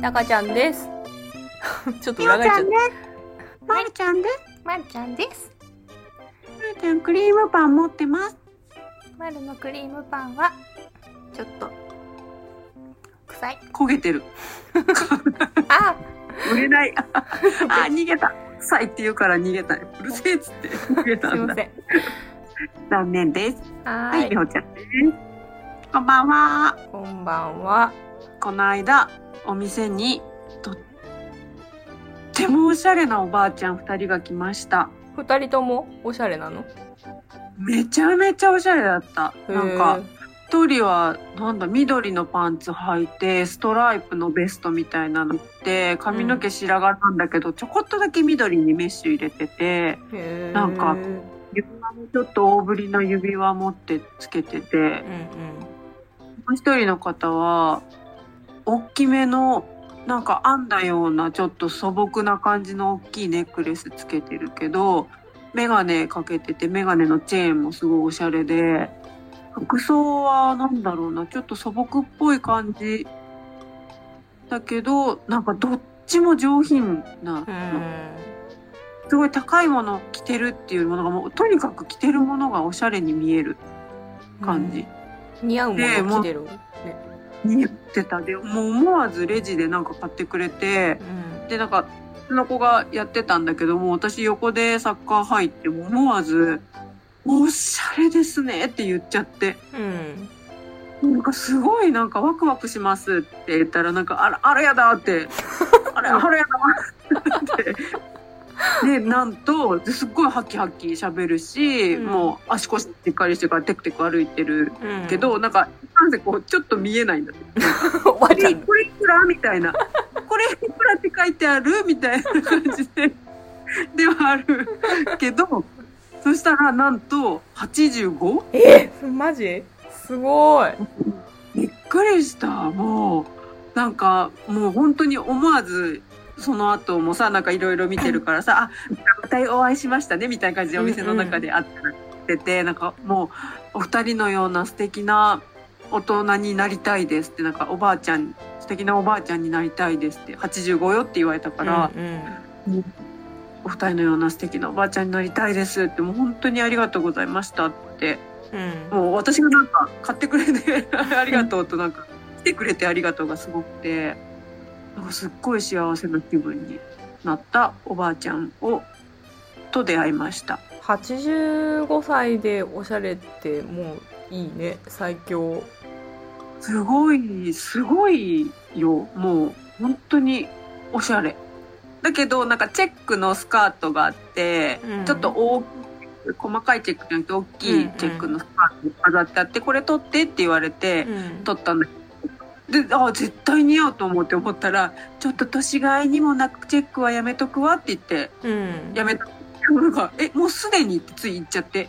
中ちゃんです。ちょっと裏返っちゃっちゃんです。まるちゃんです。た。まるちゃんです。まるちゃんクリームパン持ってます。まるのクリームパンは、ちょっと、臭い。焦げてる。あ売れない。あ、逃げた。臭いって言うから逃げた。うるせえっつって逃げたんだ。すいません。残念です。ははい、ーい。みおちゃんです。こんばんは。こんばんは。この間、お店に、とってもおしゃれなおばあちゃん二人が来ました。二人ともおしゃれなの？めちゃめちゃおしゃれだった。なんかへ、一人は、なんだ、緑のパンツ履いて、ストライプのベストみたいなのって、髪の毛白髪なんだけど、ちょこっとだけ緑にメッシュ入れてて、なんか指輪もちょっと大ぶりの指輪持ってつけてて、うんうん。もう一人の方は、大きめの、なんか編んだような、ちょっと素朴な感じの大きいネックレスつけてるけど、メガネかけてて、メガネのチェーンもすごいおしゃれで、服装はなんだろうな、ちょっと素朴っぽい感じだけど、なんかどっちも上品な。すごい高いものを着てるっていうものがもう、とにかく着てるものがおしゃれに見える感じ。似合うもでの着てる？ね。似合ってたで、もう思わずレジでなんか買ってくれて、うん。で、なんか、その子がやってたんだけども、私横でサッカー入っても思わず、おしゃれですねって言っちゃって、うん。なんかすごいなんかワクワクしますって言ったら、なんか、あら、あれやだって、あれ、あれやだって。で、なんと、ですっごいハキハキ喋るし、うんもう足腰しっかりしてるからテクテク歩いてるうん。けど、なんか、なんせこう、ちょっと見えないんだって。おばあちゃえ、ん。これいくらみたいな。これいくらって書いてあるみたいな感じで、ではあるけど、そしたらなんと 85? えマジ？すごい。びっくりした。もう、なんか、もう本当に思わず、その後もさ、なんかいろいろ見てるからさ、あ、またお会いしましたね、みたいな感じでお店の中で会ってて、なんかもう、お二人のような素敵な大人になりたいですって、なんかおばあちゃん、素敵なおばあちゃんになりたいですって、85よって言われたから、うんうん。お二人のような素敵なおばあちゃんになりたいですって、もう本当にありがとうございましたって、うん。もう私がなんか買ってくれて ありがとうとなんか来てくれてありがとうがすごくて、なんかすっごい幸せな気分になったおばあちゃんを、と出会いました。85歳でおしゃれってもういいね。最強。すごい、すごいよ。もう本当におしゃれ。だけどなんかチェックのスカートがあって、うんちょっと大きい、細かいチェックじゃなくて大きいチェックのスカートが飾ってあって、これ取ってって言われて、うん取ったんだけど。で、あ、絶対似合うと思って思ったら、ちょっと年がいにもなくチェックはやめとくわって言って、うん。やめた。なんか、え、もうすでにってつい言っちゃって。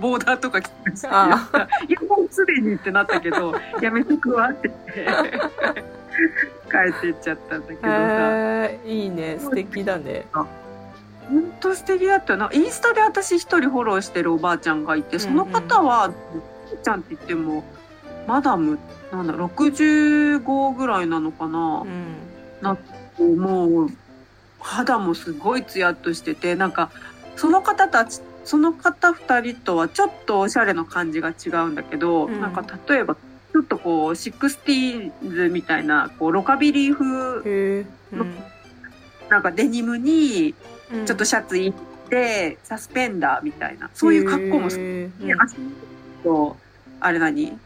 ボーダーとか着てるし。いあや、もうすでにってなったけど、やめとくわって言って、帰っていっちゃったんだけどさ。いいね。素敵だね。ほんと素敵だったよな。インスタで私一人フォローしてるおばあちゃんがいて、その方は、おばあちゃんって言っても、マダム、なんだ、65ぐらいなのかな。うん。もう、肌もすごいツヤっとしてて、なんか、その方たち、その方二人とはちょっとおしゃれの感じが違うんだけど、うんなんか例えば、ちょっとこう、 Sixties みたいな、こう、ロカビリー風、へえ。うんなんかデニムに、うん。ちょっとシャツいって、サスペンダーみたいな、そういう格好もすへる。え足と、あれ何？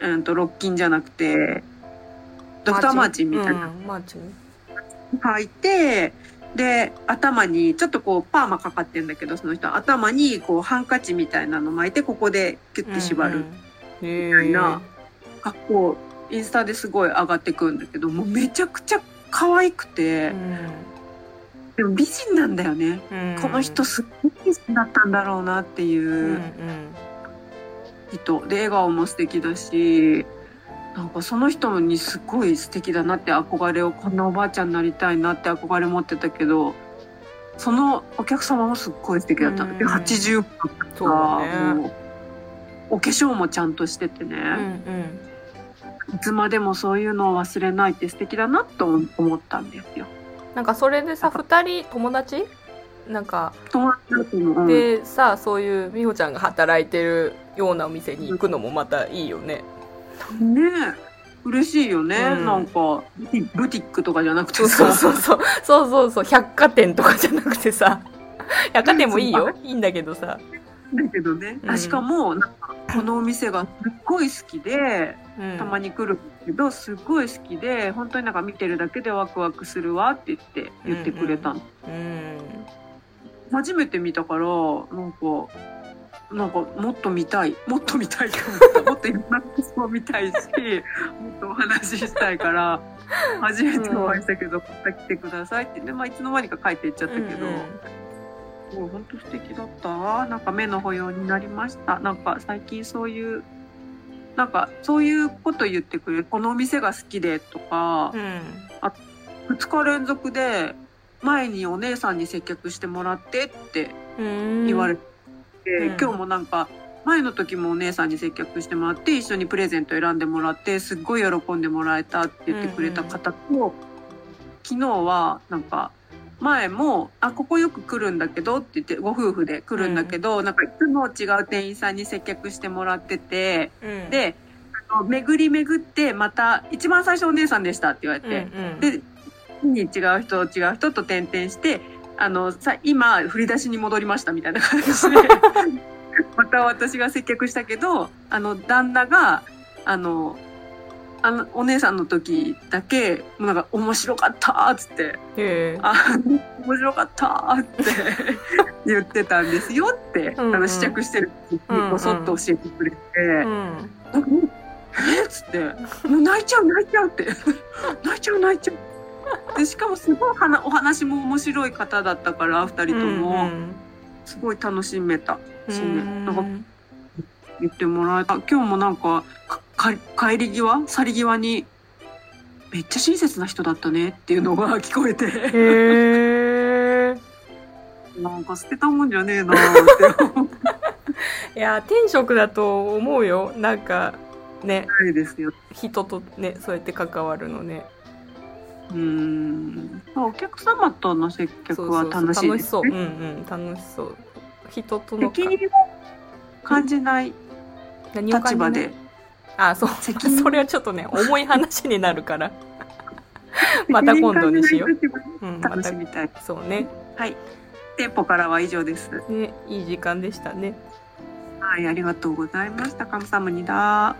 うんと、ロッキンじゃなくて、ドクターマーチンみたいなうんマーチン。履いて、で、頭に、ちょっとこう、パーマかかってんだけど、その人、頭に、こう、ハンカチみたいなの巻いて、ここでキュッて縛る。みたいな格好、インスタですごい上がってくるんだけど、もうめちゃくちゃ可愛くて、でも美人なんだよね。うん。この人すっごい美人だったんだろうなっていう人。で、笑顔も素敵だし、なんかその人にすごい素敵だなって憧れを、こんなおばあちゃんになりたいなって憧れ持ってたけど、そのお客様もすっごい素敵だった。で、うん80そうだね。もうお化粧もちゃんとしててね。うんうん。いつまでもそういうのを忘れないって素敵だなと思ったんですよ。なんかそれでさ2人友達？なんか。でさそういう美穂ちゃんが働いてるようなお店に行くのもまたいいよね。ねえ。嬉しいよね、うん。なんかブティックとかじゃなくてそうさ。そうそうそう。そうそうそう。百貨店とかじゃなくてさ。百貨店もいいよ。いいんだけどさ、だけどね、うん。あしかもなんかこのお店がすっごい好きでうん、たまに来るけどすっごい好きで本当になんか見てるだけでワクワクするわって言って言ってくれたの、うん。初めて見たからなんかなんかもっと見たいもっと見たいと思った。もっといろんなことを見たいし もっとお話ししたいから初めてお会いしたけど、また来てくださいって。で、まあ、いつの間にか帰っていっちゃったけど、もう本当素敵だった。わなんか目の保養になりました。なんか最近そういうなんかそういうこと言ってくれる。このお店が好きでとかう、ん。2日連続で前にお姉さんに接客してもらってってうん。言われて、うん。今日もなんか前の時もお姉さんに接客してもらって一緒にプレゼント選んでもらってすっごい喜んでもらえたって言ってくれた方と、昨日はなんか前も「あここよく来るんだけど」って言ってご夫婦で来るんだけど、なんかいつも違う店員さんに接客してもらっててうん。であの巡り巡ってまた一番最初お姉さんでしたって言われうんて。うん。でに違う人違う人と転々してあのさ今振り出しに戻りましたみたいな感じで。また私が接客したけどあの旦那があのあのお姉さんの時だけもうなんか面白かったっつって。あ面白かったって 言ってたんですよって、うんうん。あの試着してる時にこそっと教えてくれて。うん。えっつって、もう泣いちゃう泣いちゃうって。泣いちゃう泣いちゃう。で、しかもすごい話お話も面白い方だったから、二人とも、すごい楽しめた。うんしね。なんか言ってもらえた。今日もなんか、帰り際？去り際に、めっちゃ親切な人だったね。っていうのが 聞こえて、なんか捨てたもんじゃねえなーって。いや天職だと思うよ。なんかね。たいですよ。人とねそうやって関わるのねうーん。お客様との接客は楽しいですね。楽しそううんうん楽しそう人との責任を感じない立場で。あそうそれはちょっとね重い話になるから また今度にしよう、うん、ま楽みたい。そうねはい。店舗からは以上です。ねいい時間でしたねはい、ありがとうございました。カムサムニダ。は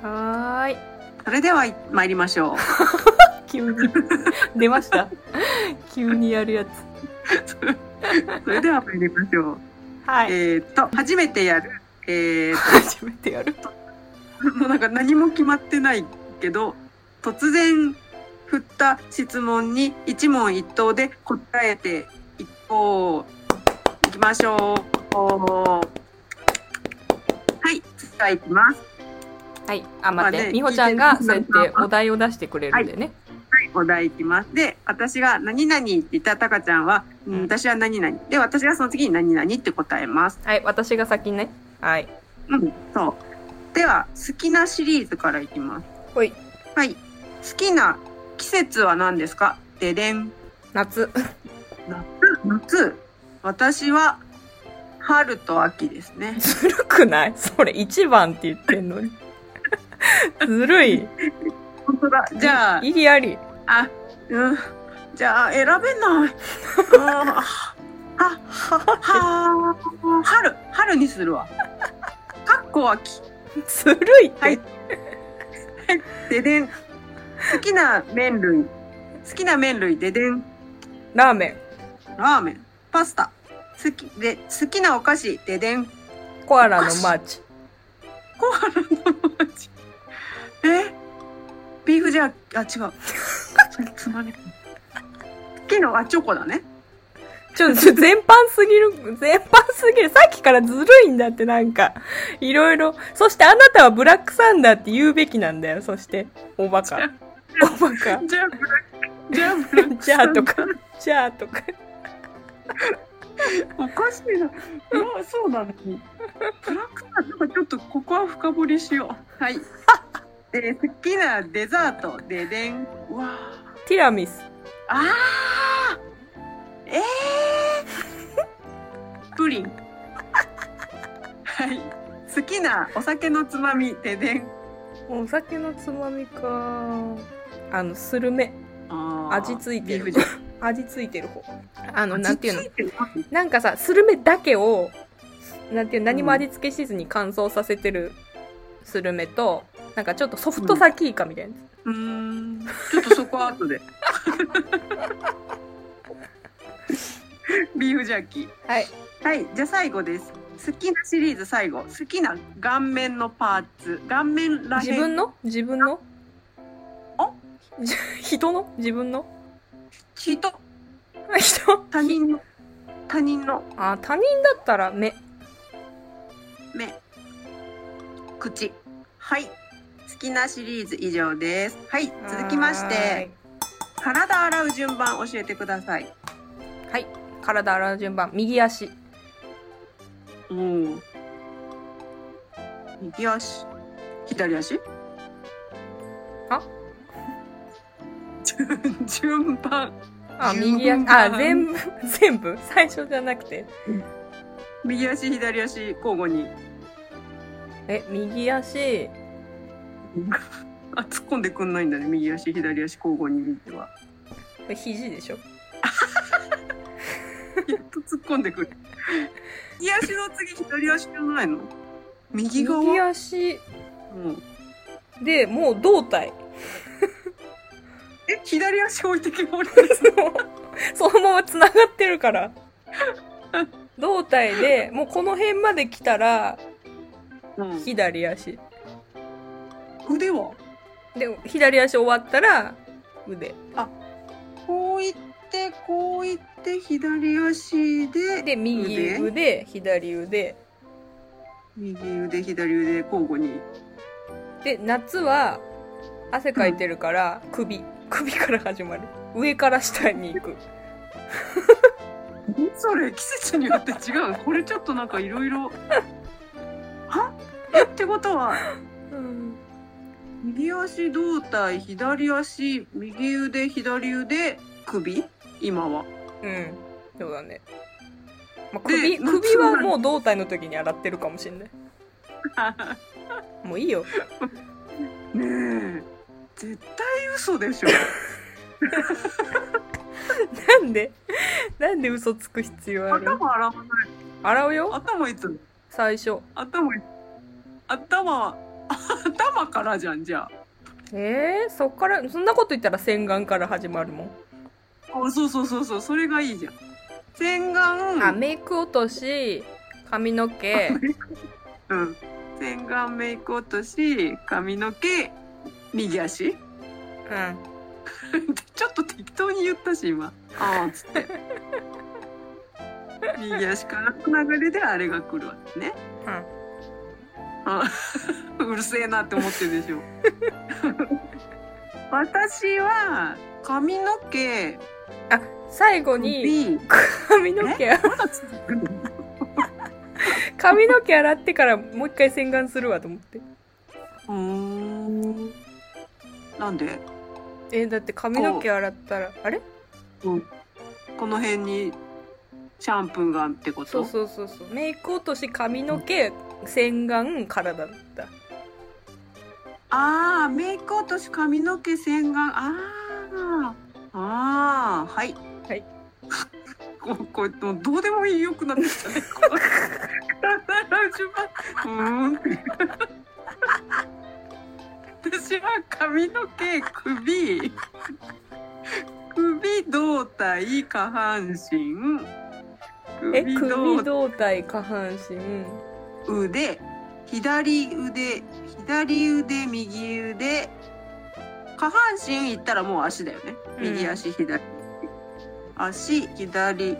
ーいそれでは参りましょう。急に出ました？急にやるやつ それでは参りましょう。はいえーっと、初めてやる。えーっ初めてやる？と、もうなんか何も決まってないけど、突然振った質問に一問一答で答えていこう。行きましょう。はい、次は行きます。はいあ待っまあねて美穂ちゃんがそうやってお題を出してくれるんでね、お題いきます。で、私が何々って言ったたかちゃんは、うんうん私は何々。で、私がその次に何々って答えます。はい、私が先ね。はい。うん、そう。では、好きなシリーズからいきます。ほい。はい。好きな季節は何ですか？ででん。夏。夏。夏。私は、春と秋ですね。ずるくない？それ一番って言ってんのに。ずるい。本当だ。じゃあ、意義あり。あ、うん。じゃあ、選べない。うんは、は、春、春にするわ。かっこ秋。ずるいって。はいででん。好きな麺類。好きな麺類ででん。ラーメラーメン。パスタ。好き、で、好きなお菓子ででん。ン。コアラのマーチ。コアラの味。え？ビーフジャーキー、あ、違う。つまみ。好きな、あ、チョコだね。ちょ、ちょ、全般すぎる、全般すぎる。さっきからずるいんだってなんか、いろいろ。そしてあなたはブラックサンダーって言うべきなんだよ。そして、おバカ。おバカ。じゃあ、ブラック、じゃあ、ブラックじゃあとか、じゃあとか。おかしいな。いや、そうなのに。ブラックさん、なんかちょっとここは深掘りしよう。はい。で、好きなデザート、ででん。うわーティラミス。あーえー、プリン。はい。好きなお酒のつまみ、ででん。お酒のつまみか。あの、スルメ。味ついてる。味ついてる方。あの、なんていうの？なんかさ、スルメだけを、なんていうの？何も味付けしずに乾燥させてるスルメと、なんかちょっとソフトサキイカみたいな。うーん。ちょっとそこは後で。ビーフジャーキー。はい。はい、じゃあ最後です。好きなシリーズ最後。好きな顔面のパーツ。顔面らへん。自分の？自分の？あ？じ人の？自分の？人。人？他人の。他人のあ、他人だったら目。目。口。はい。好きなシリーズ以上です。はい、続きまして、体洗う順番教えてください。はい。はい。体洗う順番。右足。うん。右足。左足？あ 順番。あ、右足。あ、全部、全部？最初じゃなくて。右足、左足、交互に。え、右足。あ、突っ込んでくんないんだね。右足、左足、交互に見ては。肘でしょ？やっと突っ込んでくる。右足の次、左足じゃないの？右側？右足うん。で、もう胴体。え、左足置いてけぼりです？そのまま繋がってるから。胴体で、もうこの辺まで来たら、うん。左足。腕は？で、左足終わったら、腕。こういって、こういって、左足で、で、右腕？腕、左腕。右腕、左腕、交互に。で、夏は、汗かいてるから、首。首から始まる。上から下に行く。それ、季節によって違うの。これちょっとなんかいろいろ。ってことは、うん。右足胴体、左足、右腕、左腕、首？今は。うん。そうだね。まあ、で首、夏首はもう胴体の時に洗ってるかもしんない。もういいよ。ねえ。絶対嘘でしょ。なんで？なんで嘘つく必要ある？頭洗わない。洗うよ頭いつ？最初。頭い頭は、頭からじゃん、じゃえー、そっから、そんなこと言ったら洗顔から始まるもん。あ。あそうそうそうそう、それがいいじゃん。洗顔。あ、メイク落とし、髪の毛、うん。洗顔メイク落とし、髪の毛、右足うん。ちょっと適当に言ったし、今。ああ、つって。右足からの流れであれが来るわけね。うん。あ うるせえなって思ってるでしょ。私は、髪の毛、あ、最後に、首、髪の毛、髪の毛洗ってからもう一回洗顔するわと思って。うーん。なんで？えだって髪の毛洗ったら、あれ？この辺にシャンプーがってこと？そうそうそうそう。メイク落とし、髪の毛、洗顔、体だった。ああ、メイク落とし、髪の毛、洗顔、ああ、ああ、はい。はい。ここどうでもいいよくなってきたね。私は髪の毛、首、首、胴体、下半身、え、首、胴体、下半身。腕左腕左腕右腕。下半身いったらもう足だよね。うん。右足左、足左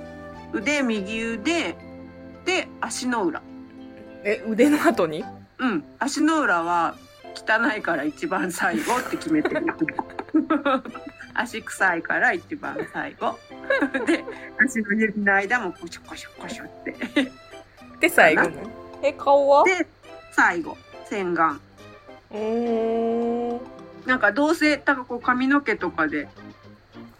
腕右腕。で足の裏。え、腕の後に？うん。足の裏は汚いから一番最後って決めてる。足臭いから一番最後。で足の指の間もコショコショコショって。で、最後の？え、顔は？で最後洗顔おーなんかどうせ、なんかこう髪の毛とかで。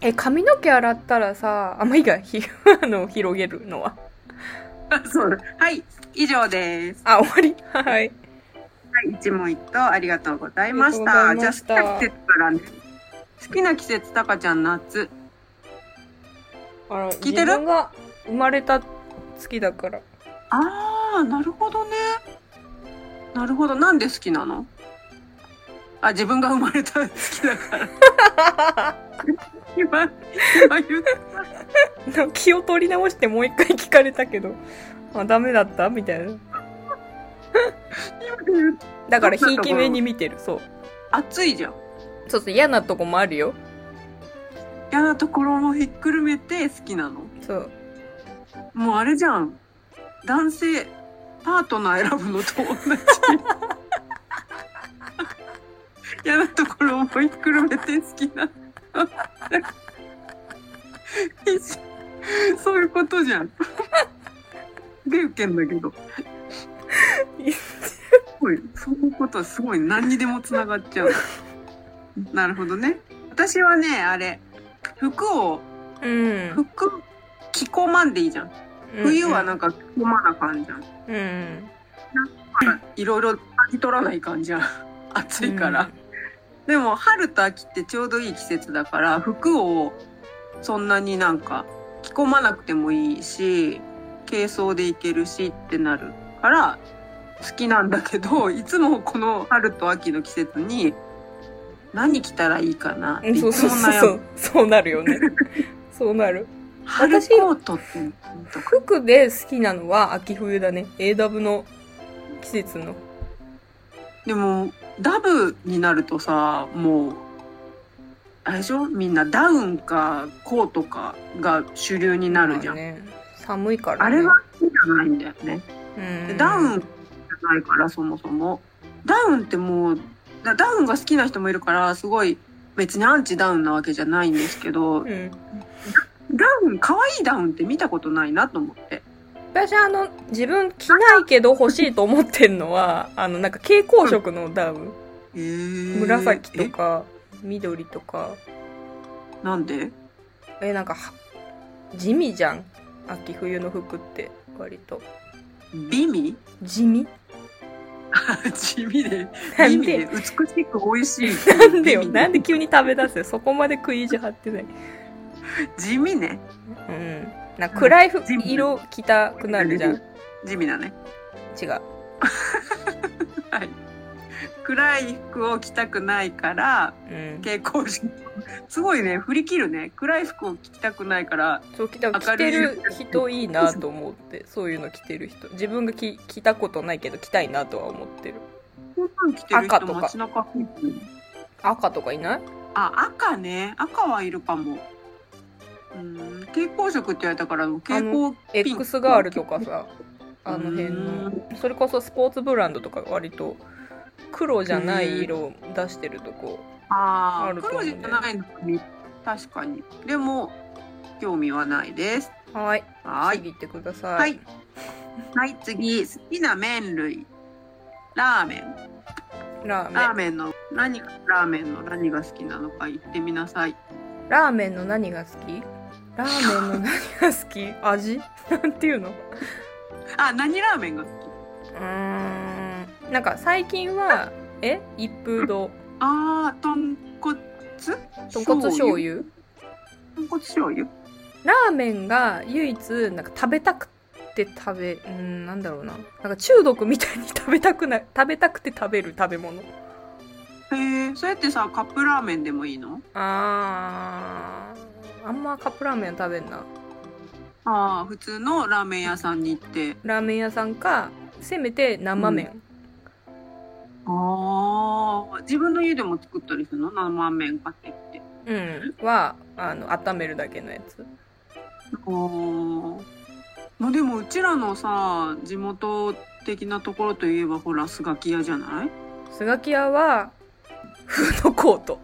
え、髪の毛洗ったらさ、あ、まあ、いいか、ひ、あの、広げるのは？あ そうだ。はい、以上です。あ、終わり？はい。はい、一問一答ありがとうございましあた。じゃあ好きな季節からね。好きな季節、たかちゃん夏。あら、聞いてる？自分が生まれた月だから。あー、なるほどね。なるほど。なんで好きなの？あ、自分が生まれた好きだから。今、今言った。気を取り直してもう一回聞かれたけど、あ、ダメだった？みたいな。だから、ひいき目に見てる。そう。暑いじゃん。そうそう、嫌なとこもあるよ。嫌なところもひっくるめて好きなの。そう。もうあれじゃん。男性、パートナー選ぶのと同じ。嫌なところもひっくるめて好きな。そういうことじゃん。すげえウケんだけど。すごい、そういうことはすごい何にでもつながっちゃう。なるほどね。私はね、あれ、服を、うん。服着込まんでいいじゃん。冬はなんか着込まな感じじゃん。うん。うん。いろいろ嗅ぎ取らない感じじゃん。暑いから。でも春と秋ってちょうどいい季節だから服をそんなになんか着込まなくてもいいし軽装でいけるしってなるから好きなんだけどいつもこの春と秋の季節に何着たらいいかなってうん。いつもそうそうそう悩むそう。そうなるよね。そうなる。春私コートって言うとか服で好きなのは秋冬だね。AW の季節の。でもダブになるとさもうあれでしょ？みんなダウンかコートかが主流になるじゃん、まあね。寒いからね。あれは好きじゃないんだよね、ダウンじゃないからそもそもダウンってもうだダウンが好きな人もいるからすごい別にアンチダウンなわけじゃないんですけどうん。ダウン可愛いダウンって見たことないなと思って私あの、自分着ないけど欲しいと思ってんのは、あの、なんか蛍光色のダウン。へー紫とか、緑とか。えなんで？え、なんかは、地味じゃん。秋冬の服って、割と。美味？地味？地味でなん美味でで、美しく美味しいなんでよ？なんで急に食べ出すよ。そこまで食い意地張ってない。地味ね。うん。な暗い服色着たくなるじゃん。地味だね。違う。はい。暗い服を着たくないからうん。蛍光色。すごいね。振り切るね。暗い服を着たくないからそう着た着てる人いいなと思って、そういうの着てる人。自分が着着たことないけど着たいなとは思ってる。てる人赤とか。赤とかいない？あ赤ね。赤はいるかもうん蛍光色って言われたから蛍光ピンク X ガールとかさ、あの辺うの。それこそスポーツブランドとか割と黒じゃない色を出してるとこ。あああると思うね黒じゃないのに確かにでも興味はないですはい。はい次行ってください。はい。はい次好きな麺類ラーメンラーメン。ラーメンの何がラーメンの何が好きなのか言ってみなさいラーメンの何が好き？ラーメンの何が好き？味？なんていうの？うあ何ラーメンが好き？ーん。なんか最近は、え？一風堂。あー豚骨？豚骨醤油？豚骨醤油？ラーメンが唯一、なんか食べたくて食べ、うーん、なんだろうな。なんか中毒みたいに 食べたくない、食べたくて食べる食べ物。へえそうやってさカップラーメンでもいいの？あー、あんまカップラーメン食べんな。ああ普通のラーメン屋さんに行ってラーメン屋さんか、せめて生麺。ああ自分の家でも作ったりするの？生麺買ってきてうん。は、あの、温めるだけのやつ。あーまあでもうちらのさ地元的なところといえばほらスガキ屋じゃない？スガキ屋は、フードコート。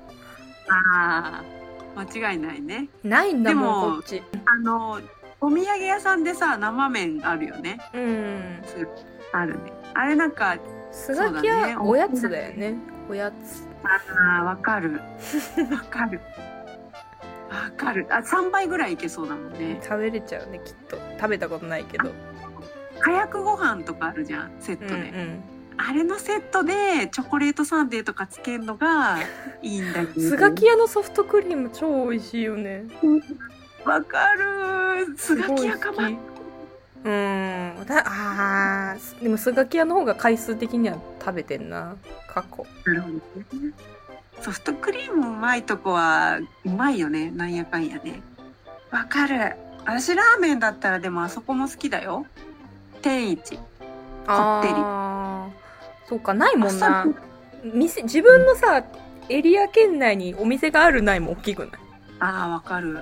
ああ間違いないねないんだもん、でもこっち。あのお土産屋さんでさ生麺あるよねうん。あるねあれなんかスガキ屋、そうだねおやつだよね。おやつああ、わかる。わかる。わかる。あ、3倍ぐらいいけそうだもんね。食べれちゃうねきっと食べたことないけど火薬ご飯とかあるじゃん、セッうんトで。うんあれのセットでチョコレートサンデーとかつけるのがいいんだけど。スガキ屋のソフトクリーム超美味しいよねわかる。スガキ屋かま。うんだあーでもスガキ屋の方が回数的には食べてんな過去なるほどね。ソフトクリームうまいとこはうまいよね。なんやかんやね。わかる。私ラーメンだったらでもあそこも好きだよ。天一。こってりそうかないもんな。店自分のさエリア圏内にお店があるないも大きくない？ああ、わかる。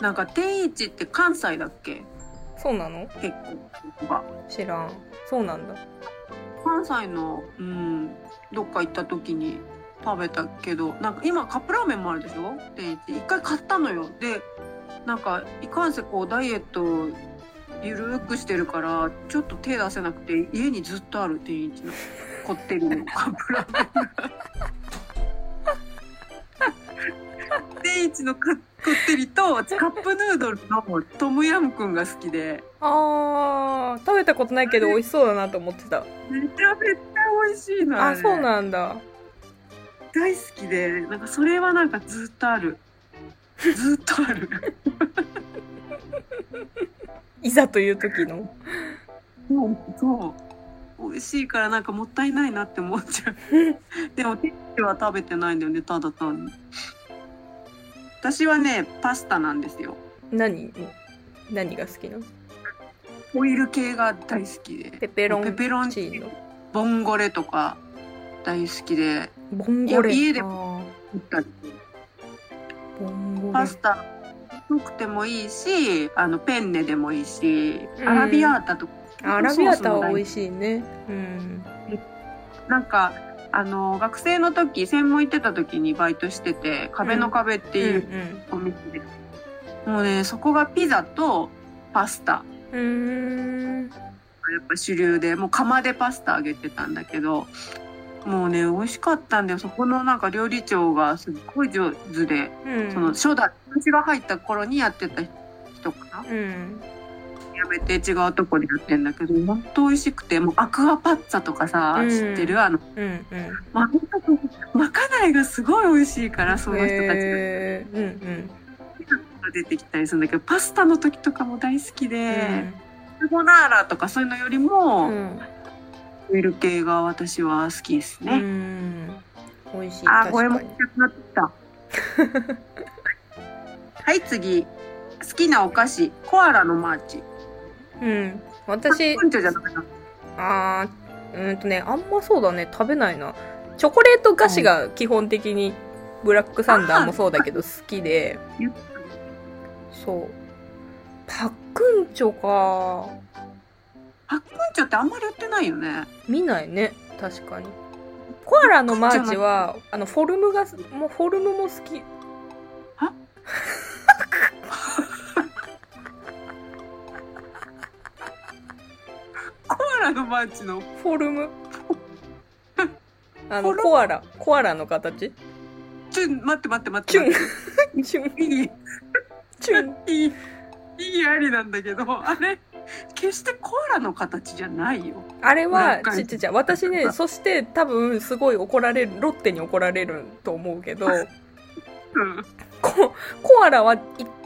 なんか天一って関西だっけ？そうなの？結構が。知らん。そうなんだ。関西の、うん、どっか行った時に食べたけど、なんか今カップラーメンもあるでしょ？天一。一回買ったのよ。で、なんかいかんせこうダイエットゆるーくしてるから、ちょっと手出せなくて家にずっとある天一のこってりの。カップラーメン。が。天一のかこってりとカップヌードルのトムヤムくんが好きで、あー食べたことないけど美味しそうだなと思ってた。めちゃめちゃ美味しいのれ。あそうなんだ。大好きで。なんかそれはなんかずっとある。ずっとある。いざという時の。もうそう美味しいからなんかもったいないなって思っちゃう。でもテッは食べてないんだよねただ単に。私はねパスタなんですよ。何？何が好きなの？オイル系が大好きで。ペペロンペペロンチーノボンゴレとか大好きで。ボンゴレ。家であ作ったり。パスタ太くてもいいしあのペンネでもいいし、うん。アラビアータとかアラビアータは美味しいね。うん。なんかあの学生の時専門行ってた時にバイトしてて壁の壁ってうんいうお店で、もうねそこがピザとパスタ。うん。やっぱ主流でもう釜でパスタあげてたんだけどもうね美味しかったんだよ。そこのなんか料理長がすっごい上手で、うん。その初代私が入った頃にやってた人かな。うんやめて違うとこでやってんだけど本当美味しくてもうアクアパッツァとかさ、うん。知ってる？あのうんうん。ままかないがすごい美味しいからその人たちがへーうんうん出てきたりするんだけどパスタの時とかも大好きうで、ん。カルボナーラとかそういうのよりも、うん。オイル系が私は好きですうね。ん。美味しいあー、確これもなってきた。はい、次。好きなお菓子、コアラのマーチ。うん。私うんちょじゃなかった。あーうーんとねあんまそうだね。食べないな。チョコレート菓子が基本的にブラックサンダーもそうだけど好きで。そう。パックンチョか。パックンチョってあんまり売ってないよね。見ないね。確かに。コアラのマーチはあのフォルムがもうフォルムも好き。は？ラのマーチの、フォルム？あのコアラコアラの形？ちゅん、待って待って待って。チュ。ン。チュン。いい、チュン。いい、いいありなんだけど、あれ、決してコアラの形じゃないよ。あれはちちち私ねそして多分すごい怒られるロッテに怒られると思うけど うん。ココアラは一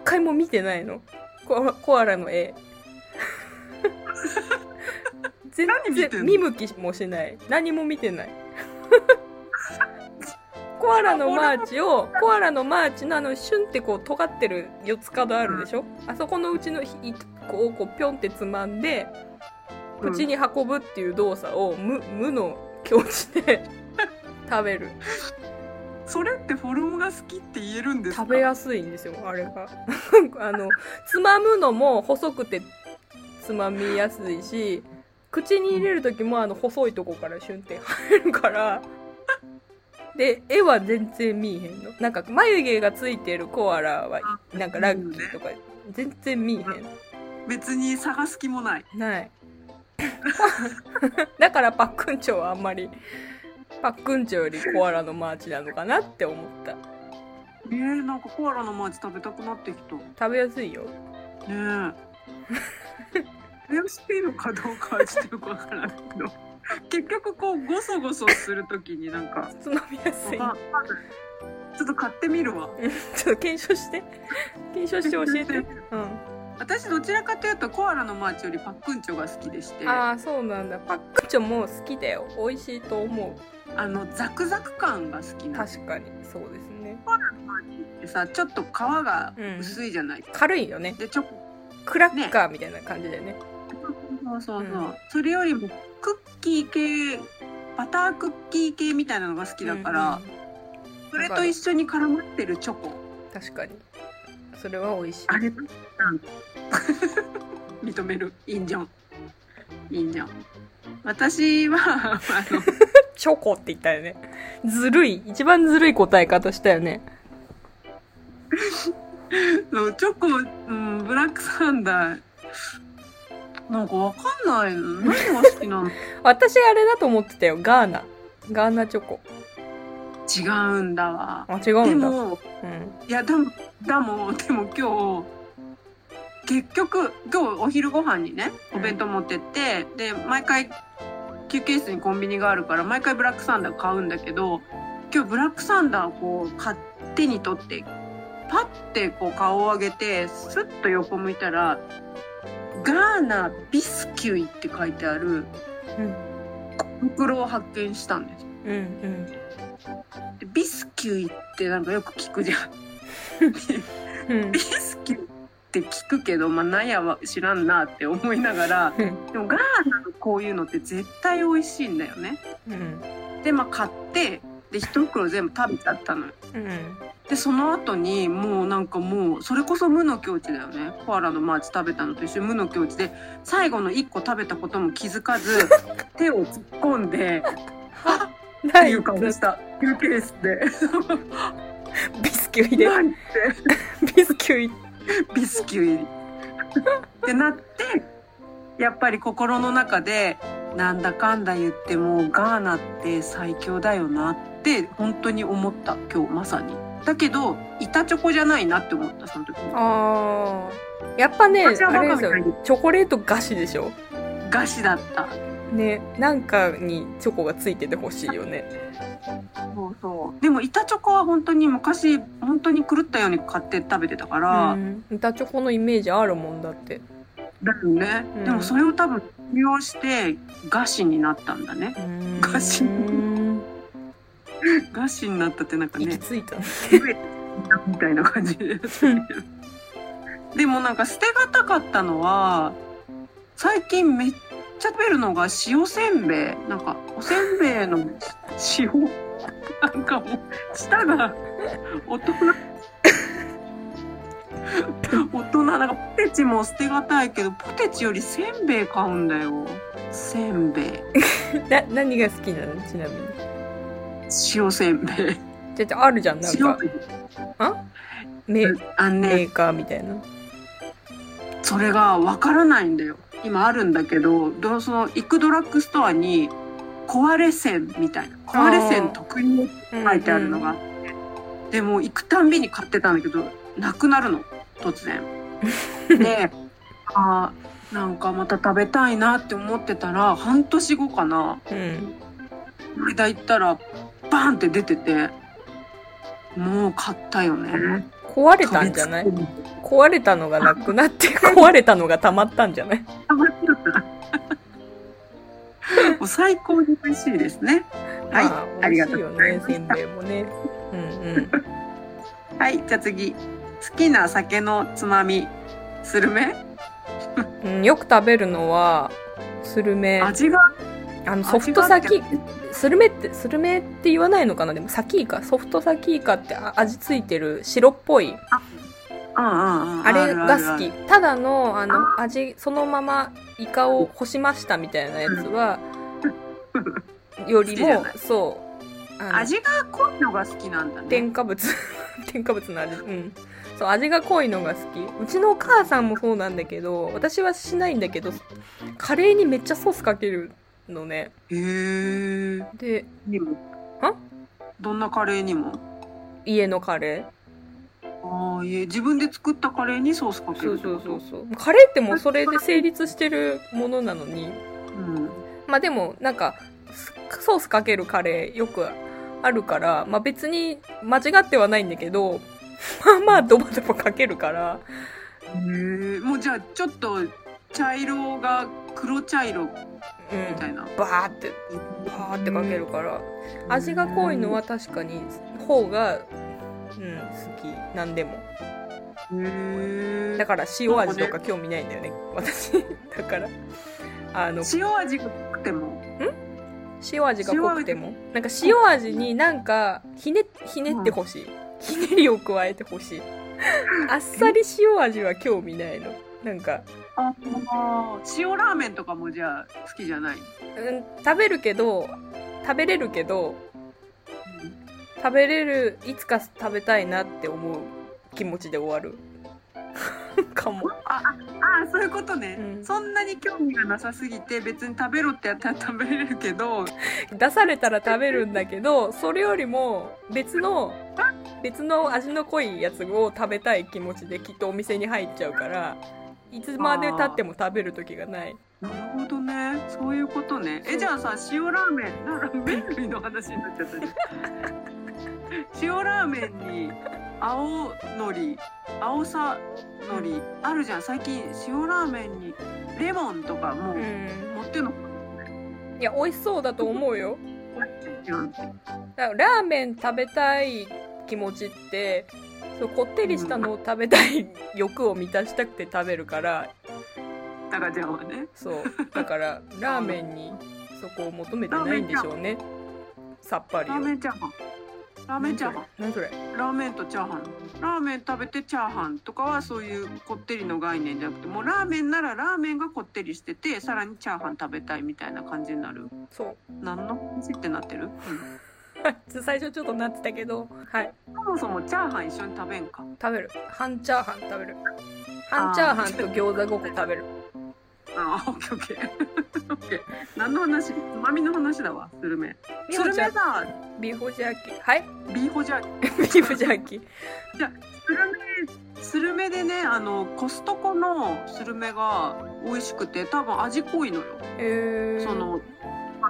回も見てないの？ココアラの絵全然何見向きもしない。何も見てない。コアラのマーチをコアラのマーチのあのシュンってこう尖ってる四つ角あるでしょ？あそこのうちの一個をこうピョンってつまんでうん。口に運ぶっていう動作を無無の境地で 食べる。それってフォルムが好きって言えるんですか？食べやすいんですよあれが。あのつまむのも細くてつまみやすいし口に入れる時もあの細いとこからシュンって入るから。で絵は全然見えへんの。なんか眉毛がついてるコアラはなんかラッキーとか全然見えへん。別に探す気もない。ない。だからパックンチョはあんまりパックンチョよりコアラのマーチなのかなって思った。えー、なんかコアラのマーチ食べたくなってきた。ね食べやすいよ。え。食べやすいのかどうかはちょっとよくわからんけど。結局こうゴソゴソするときになんか、つまみやすい。ちょっと買ってみるわ。ちょっと検証して。検証して教えて。うん。私どちらかというとコアラのマーチよりパックンチョが好きでして。あああそうなんだ。パックンチョも好きだよ。美味しいと思う。のザクザク感が好きなの。確かに。そうですね。でさちょっと皮が薄いじゃない、軽いよね。でチョコクラッカーみたいな感じだよねそうそうそう、うん。それよりもクッキー系バタークッキー系みたいなのが好きだから、うんうんそれと一緒に絡まってるチョコ。確かに。それは美味しい。あれうん認める。いいんじゃんいいんじゃん私はあの チョコって言ったよね。ずるい。一番ずるい答え方したよね。チョコ、うん、ブラックサンダーなんかわかんない何が好きなの？私あれだと思ってたよ。ガーナ。ガーナチョコ。違うんだわ。あ違でうんだ。もうん。いやでもだもでも今日結局今日お昼ご飯にねお弁当持ってって、で毎回休憩室にコンビニがあるから毎回ブラックサンダー買うんだけど今日ブラックサンダーをこう買手に取ってパッてこう顔を上げてスッと横向いたら「ガーナビスキュイ」って書いてあるうん袋を発見したんです。うんうんでビスキュイってなんかよく聞くじゃん。うん ビスキュイって聞くけど、まあ、なんやは知らんなって思いながらうんでもガーナのこういうのって絶対美味しいんだよね。うんでまあ買ってで一袋全部食べちゃったの。よ。うん。でその後にもうなんかもうそれこそ無の境地だよね。コアラのマーチ食べたのと一緒に無の境地で最後の1個食べたことも気づかず 手を突っ込んで「はっ!」ってないいう顔した。休憩室で。ビスキュイで。ビスキュイ。ビスキュイ。ってなってやっぱり心の中でなんだかんだ言ってもガーナって最強だよなって本当に思った今日まさに。だけど板チョコじゃないなって思ったその時。に。あー。やっぱねあれですよチョコレート菓子でしょ？菓子だった。ねなんかにチョコがついててほしいよね。そうそう。でも板チョコは本当に昔本当に狂ったように買って食べてたから、うん。板チョコのイメージあるもんだって。だよね、うん。でもそれを多分利用して菓子になったんだね。菓子うん菓子になったってなんかね、着いたみたいな感じで。でもなんか捨てがたかったのは、最近めっちゃ食べるのが塩せんべい。なんかおせんべいの塩。なんかもう舌が大人。大人なんかポテチも捨てがたいけどポテチよりせんべい買うんだよ。せんべい。な何が好きなの？ちなみに。塩せんべい。じゃじゃあるじゃんなんか。メあ？のね。メーカーみたいな。それがわからないんだよ。今あるんだけどどその行くドラッグストアに壊れ線みたいな。壊れ線特有書いてあるのがあって、でも行くたんびに買ってたんだけどなくなるの突然。であーなんかまた食べたいなって思ってたら半年後かな。うん。間行ったらバーンって出ててもう買ったよね。壊れたんじゃない？壊れたのがなくなって 壊れたのが溜まったんじゃない？たまってた。もう最高に美味しいですね。はいまありがとうよございました。ねせんべいもね。うん。はいじゃあ次好きな酒のつまみスルメうん、うん、よく食べるのはスルメ味が？あのソフトサキスルメってスルメって言わないのかな？でもサキイカソフトサキイカってあ味ついてる白っぽい。うんうんうんあれが好き。ただのあの味そのままイカを干しましたみたいなやつはよりもそう。味が濃いのが好きなんだね。添加物。添加物の味。うんそう味が濃いのが好きうちのお母さんもそうなんだけど私はしないんだけどカレーにめっちゃソースかけるのね。へえ。で、にも？はどんなカレーにも？家のカレああ、いえ、自分で作ったカレーにソースかー。そうけるってこと？そうそうそう。カレーってもうそれで成立してるものなのに。うん。まあでも、なんか、スソースかけるカレーよくあるから、まあ別に間違ってはないんだけど、まあまあドバドバかけるから、へえ。もうじゃあ、ちょっと茶色が黒茶色みうん。たいな。バーって、バーってかけるから、味が濃いのは確かに、方が、うん、好き。なんでも。だから塩味とか興味ないんだよね、私。だから、あの、塩味が濃くても。塩味が濃くても。なんか塩味になんか、ひね、ひねってほしい。ひねりを加えてほしい。あっさり塩味は興味ないの。なんか、ああ、塩ラーメンとかもじゃあ好きじゃない？うん、食べるけど、食べれるけど、食べれる、いつか食べたいなって思う気持ちで終わる。かも。ああ、そういうことね、うんそんなに興味がなさすぎて別に食べろってやったら食べれるけど、出されたら食べるんだけど、それよりも別の、別の味の濃いやつを食べたい気持ちできっとお店に入っちゃうから、いつまで経っても食べる時がない。なるほどね。そういうことね。え、じゃあさ、塩ラーメン、なら麺類の話になっちゃったね。塩ラーメンに青のり、青さのりあるじゃん。最近塩ラーメンにレモンとかもううん。持ってんのいや、美味しそうだと思うよ。ラーメン食べたい気持ちって、そうこってりしたのを食べたい欲を満たしたくて食べるから、タカちゃんはね。そう。だから、ラーメンにそこを求めてないんでしょうね。さっぱりラーメを。ンチャーハン。ラーメンチャーハン。何それ？ラーメンとチャーハンラーメン食べてチャーハンとかはそういうこってりの概念じゃなくてもうラーメンならラーメンがこってりしててさらにチャーハン食べたいみたいな感じになるそう。何の話ってなってる、最初ちょっとなってたけど、はい。そもそもチャーハン一緒に食べんか？食べる。半チャーハン食べる。半チャーハンと餃子5個食べる。ああオッケーオッケーオッケー何の話？つまみの話だわスルメスルメさビーフジャーキー。はいビーホジャーキービーフジャーキー。じゃあスルメスルメでねあのコストコのスルメが美味しくて多分味濃いのよえー、そ、の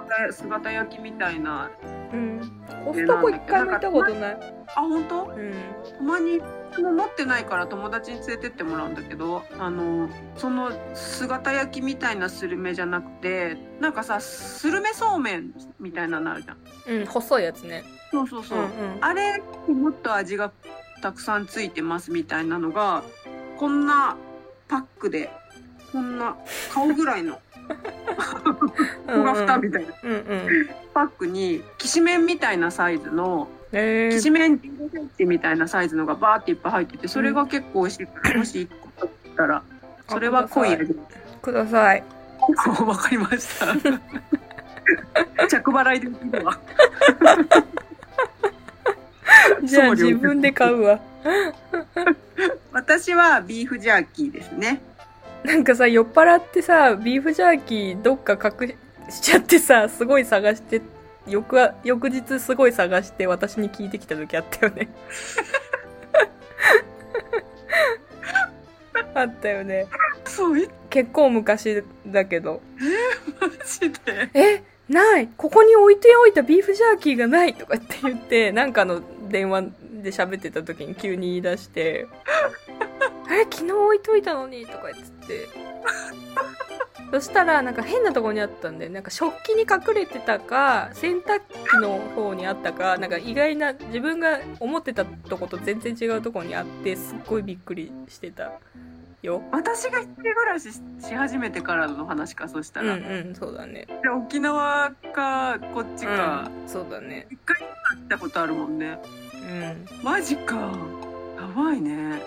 姿姿焼きみたいなうん。コストコ一回も行ったことない。あ本当？うん。たまにも持ってないから友達に連れてってもらうんだけどあのその姿焼きみたいなスルメじゃなくてなんかさスルメそうめんみたいなのあるじゃんうん、細いやつね。そうそうそう、んうん。あれにもっと味がたくさんついてますみたいなのがこんなパックでこんな顔ぐらいのうん小が蓋みたいな。うんうん。パックにきしめんみたいなサイズのえー、きしめん15センチみたいなサイズのがバーっていっぱい入っててそれが結構美味しいから、もし1個買ったらそれは濃い味。ください。わかりました。着払いできるわ。じゃあ自分で買うわ。私はビーフジャーキーですねなんかさ、酔っ払ってさ、ビーフジャーキーどっか隠しちゃってさ、すごい探して、翌は、翌日すごい探して私に聞いてきた時あったよね。あったよね。そうえ結構昔だけど。マジで？えないここに置いておいたビーフジャーキーがないとかって言って、なんかの電話で喋ってた時に急に言い出して、え、昨日置いといたのにとか言って。そしたら、なんか変なところにあったんで、なんか食器に隠れてたか、洗濯機の方にあったか、なんか意外な、自分が思ってたとこと全然違うところにあって、すっごいびっくりしてたよ。私が一人暮らししし始めてからの話かそしたうんら、うん、そうだね。で沖縄かこっちか、うん、そうだね。一回行ったことあるもんねうん。マジかやばいね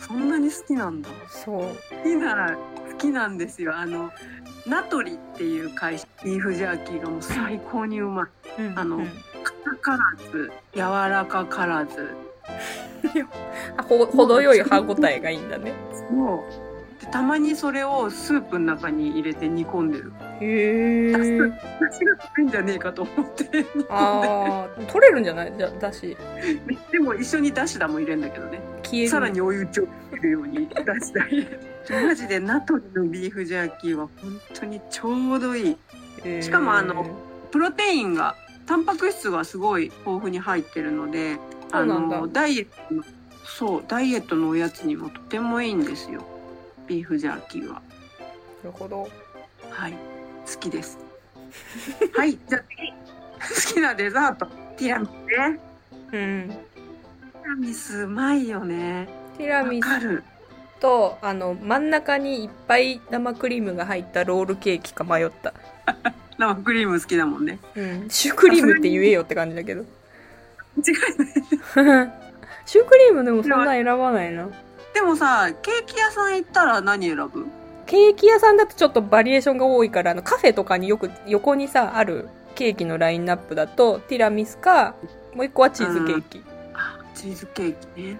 そんなに好きなんだ。そう。好きな好きなんですよ。あのナトリっていう会社ビーフジャーキーがもう最高にうまい。うんあのうん。硬からず柔らかからずあほ程よい歯ごたえがいいんだね。もう。でたまにそれをスープの中に入れて煮込んでる。へえ。出汁が取れんじゃねえかと思って。煮込んでああ、取れるんじゃない？じゃ、だし。でも一緒にだしだも入れるんだけどね消える。さらに追い打ちをかけるようにだしだ入れるマジでナトリのビーフジャーキーは本当にちょうどいい。へー。しかもあの、プロテインがタンパク質がすごい豊富に入ってるのであのダイエットのそうダイエットのおやつにもとてもいいんですよ。ビーフジャーキーは。なるほど。はい。好きです。はい。じゃあ次。好きなデザート。ティラミスね。うん。ティラミスうまいよねティラわミスと、あの、真ん中にいっぱい生クリームが入ったロールケーキか迷った。生クリーム好きだもんねうん。シュークリームって言えよって感じだけど。違いない シュークリームでもそんな選ばないな。でもさケーキ屋さん行ったら何選ぶ？ケーキ屋さんだとちょっとバリエーションが多いから、あの、カフェとかによく横にさ、あるケーキのラインナップだと、ティラミスか、もう一個はチーズケーキ。あチーズケーキね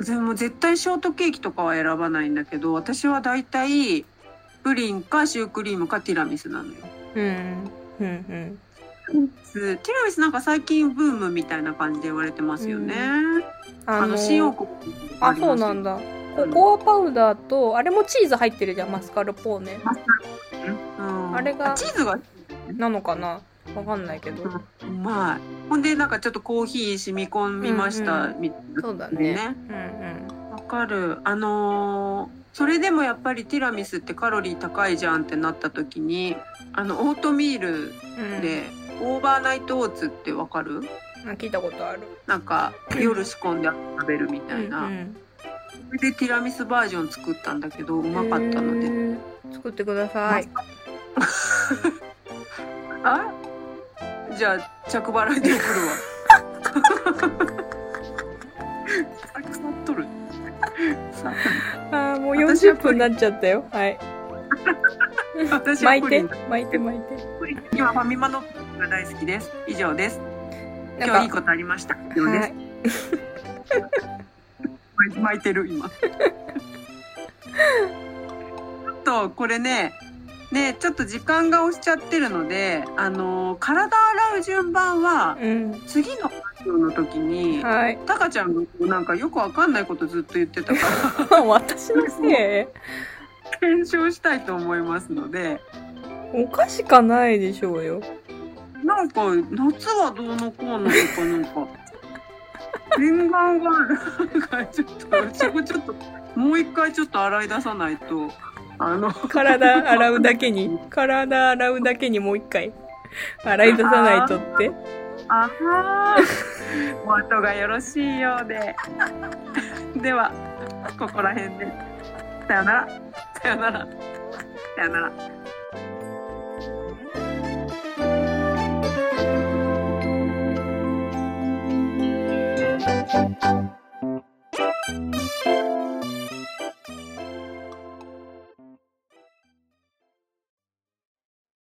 でも絶対ショートケーキとかは選ばないんだけど私は大体プリンかシュークリームかティラミスなのようん。うん、うん。ティラミスなんか最近ブームみたいな感じで言われてますよね、ああの新大久保にあ、りますよそうなんだ。ココアパウダーと、あれもチーズ入ってるじゃん、マスカルポーネ。うんあれがチーズがなのかなわかんないけど。うまいほんでなんかちょっとコーヒー染み込みました、うんみたいなそうだでね。うんわかるあのーそれでもやっぱりティラミスってカロリー高いじゃんってなった時にあのオートミールうん。うん。で、オーバーナイトオーツってわかる？あ聞いたことある。なんか夜仕込んで食べるみたいな、うんうんそれでティラミスバージョン作ったんだけどうまかったのへでー作ってください。あ？じゃあ着払いで送るわ。腐っとる。さあ。ーもう私は40分になっちゃったよ。はい。私は巻いて。プリン、巻いて、巻いて。プリン。今ファミマのが大好きです。以上です。なん今日いいか、ことありました。以上ではすい。巻いてる今。ちょっとこれねねちょっと時間が押しちゃってるのであの体洗う順番はうん。次のの時にはい。タカちゃんがなんかよくわかんないことずっと言ってたから 私のせい？検証したいと思いますのでおかしかないでしょうよ。なんか夏はどうのこうのとかなんか 念願がなんかちょっとそこちょっともう一回ちょっと洗い出さないとあの。体洗うだけに、体洗うだけにもう一回、洗い出さないとって。あはー。お後がよろしいようで。ではここら辺で。さよなら。さよなら。さよなら「